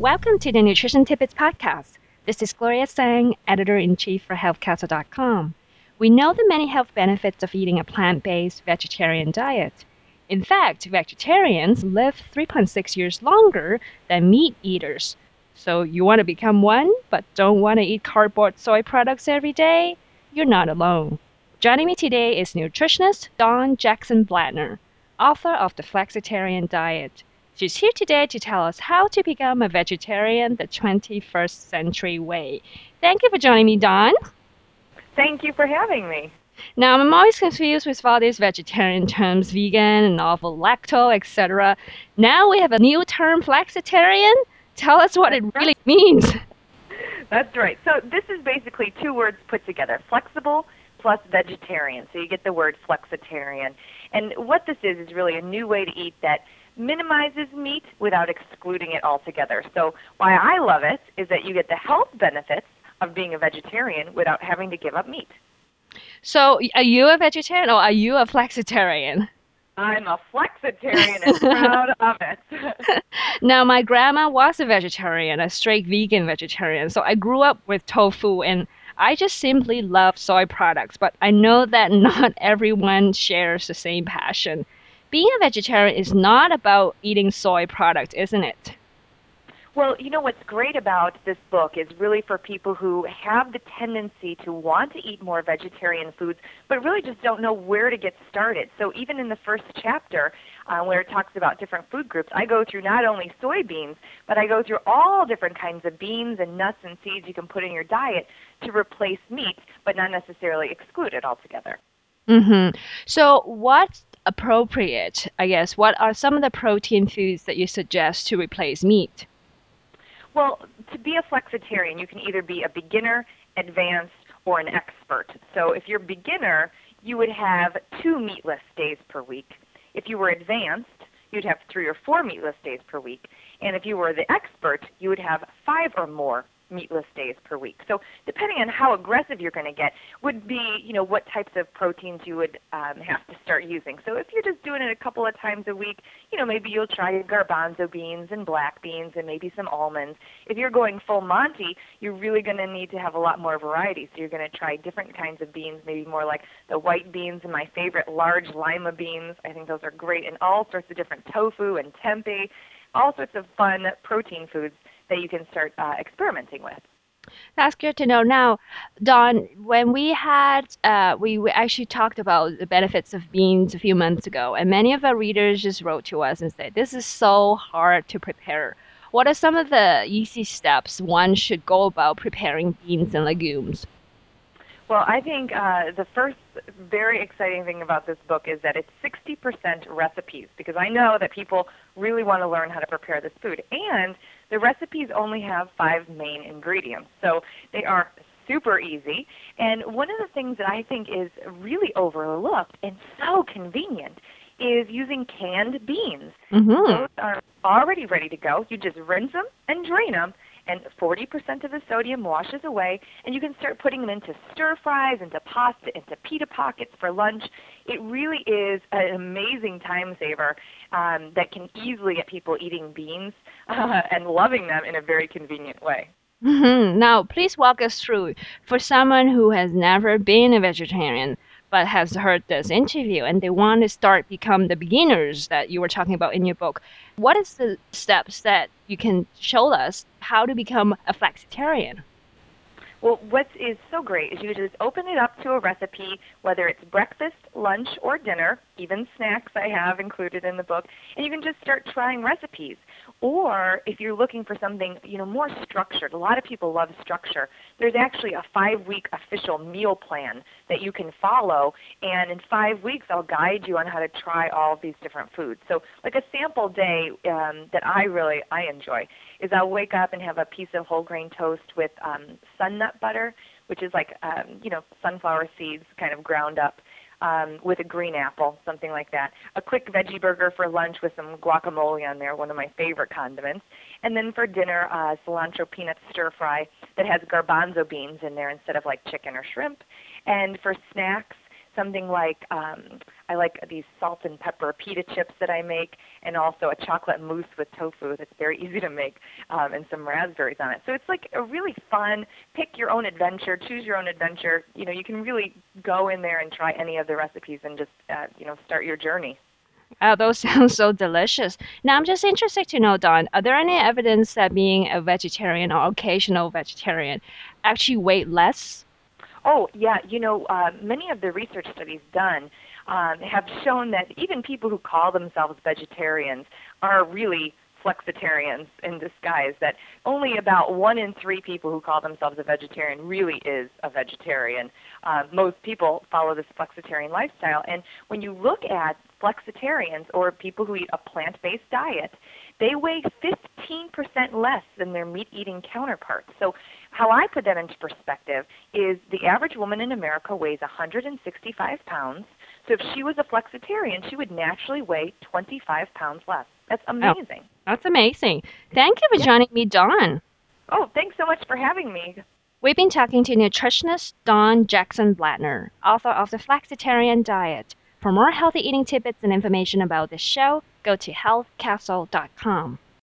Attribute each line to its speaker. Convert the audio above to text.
Speaker 1: Welcome to the Nutrition Tidbits Podcast. This is Gloria Tsang, editor in chief for HealthCastle.com. We know the many health benefits of eating a plant based vegetarian diet. In fact, vegetarians live 3.6 years longer than meat eaters. So, you want to become one, but don't want to eat cardboard soy products every day? You're not alone. Joining me today is nutritionist Dawn Jackson Blattner, author of The Flexitarian Diet. She's here today to tell us how to become a vegetarian the 21st century way. Thank you for joining me, Dawn.
Speaker 2: Thank you for having me.
Speaker 1: Now, I'm always confused with all these vegetarian terms, vegan and ovo lacto, etc. Now we have a new term, flexitarian. Tell us what it really means.
Speaker 2: That's right. So this is basically two words put together, flexible plus vegetarian. So you get the word flexitarian. And what this is is really a new way to eat that minimizes meat without excluding it altogether. So why I love it is that you get the health benefits of being a vegetarian without having to give up meat.
Speaker 1: So are you a vegetarian or are you a flexitarian?
Speaker 2: I'm a flexitarian and proud of it.
Speaker 1: now, my grandma was a vegetarian, a straight vegan vegetarian. So I grew up with tofu and I just simply love soy products, but I know that not everyone shares the same passion being a vegetarian is not about eating soy products, isn't it?
Speaker 2: Well, you know what's great about this book is really for people who have the tendency to want to eat more vegetarian foods, but really just don't know where to get started. So even in the first chapter, uh, where it talks about different food groups, I go through not only soybeans, but I go through all different kinds of beans and nuts and seeds you can put in your diet to replace meat, but not necessarily exclude it altogether.
Speaker 1: Mm-hmm. So, what appropriate, I guess, what are some of the protein foods that you suggest to replace meat?
Speaker 2: Well, to be a flexitarian, you can either be a beginner, advanced, or an expert. So if you're beginner, you would have two meatless days per week. If you were advanced, you'd have three or four meatless days per week. And if you were the expert, you would have five or more meatless days per week. So depending on how aggressive you're going to get would be, you know, what types of proteins you would um, have to start using. So if you're just doing it a couple of times a week, you know, maybe you'll try garbanzo beans and black beans and maybe some almonds. If you're going full Monty, you're really going to need to have a lot more variety. So you're going to try different kinds of beans, maybe more like the white beans and my favorite large lima beans. I think those are great and all sorts of different tofu and tempeh, all sorts of fun protein foods that you can start uh, experimenting with.
Speaker 1: That's good to know. Now, Dawn, when we had, uh, we, we actually talked about the benefits of beans a few months ago, and many of our readers just wrote to us and said, This is so hard to prepare. What are some of the easy steps one should go about preparing beans and legumes?
Speaker 2: Well, I think uh, the first very exciting thing about this book is that it's 60% recipes because I know that people really want to learn how to prepare this food. And the recipes only have five main ingredients. So they are super easy. And one of the things that I think is really overlooked and so convenient is using canned beans.
Speaker 1: Mm-hmm.
Speaker 2: Those are already ready to go. You just rinse them and drain them, and 40% of the sodium washes away, and you can start putting them into stir fries, into pasta, into pita pockets for lunch. It really is an amazing time saver um, that can easily get people eating beans uh, and loving them in a very convenient way.
Speaker 1: Mm-hmm. Now, please walk us through for someone who has never been a vegetarian but has heard this interview and they want to start become the beginners that you were talking about in your book. What is the steps that you can show us how to become a flexitarian?
Speaker 2: Well, what is so great is you just open it up to a recipe, whether it's breakfast, lunch, or dinner, even snacks I have included in the book, and you can just start trying recipes. Or if you're looking for something, you know, more structured, a lot of people love structure. There's actually a five-week official meal plan that you can follow, and in five weeks I'll guide you on how to try all of these different foods. So, like a sample day um, that I really I enjoy is I'll wake up and have a piece of whole grain toast with um, sun nut butter, which is like um, you know sunflower seeds kind of ground up um, with a green apple, something like that. A quick veggie burger for lunch with some guacamole on there, one of my favorite condiments. And then for dinner, uh, cilantro peanut stir fry that has garbanzo beans in there instead of like chicken or shrimp. And for snacks, something like um, I like these salt and pepper pita chips that I make, and also a chocolate mousse with tofu that's very easy to make, um, and some raspberries on it. So it's like a really fun pick your own adventure, choose your own adventure. You know, you can really go in there and try any of the recipes and just uh, you know start your journey.
Speaker 1: Oh, those sound so delicious. Now, I'm just interested to know, Dawn, are there any evidence that being a vegetarian or occasional vegetarian actually weight less?
Speaker 2: Oh, yeah. You know, uh, many of the research studies done um, have shown that even people who call themselves vegetarians are really flexitarians in disguise that only about one in three people who call themselves a vegetarian really is a vegetarian. Uh, most people follow this flexitarian lifestyle. And when you look at flexitarians or people who eat a plant-based diet, they weigh 15% less than their meat-eating counterparts. So how I put that into perspective is the average woman in America weighs 165 pounds. So if she was a flexitarian, she would naturally weigh 25 pounds less. That's oh, amazing. Oh,
Speaker 1: that's amazing. Thank you for yeah. joining me, Dawn.
Speaker 2: Oh, thanks so much for having me.
Speaker 1: We've been talking to nutritionist Dawn Jackson Blattner, author of The Flexitarian Diet. For more healthy eating tidbits and information about this show, go to healthcastle.com.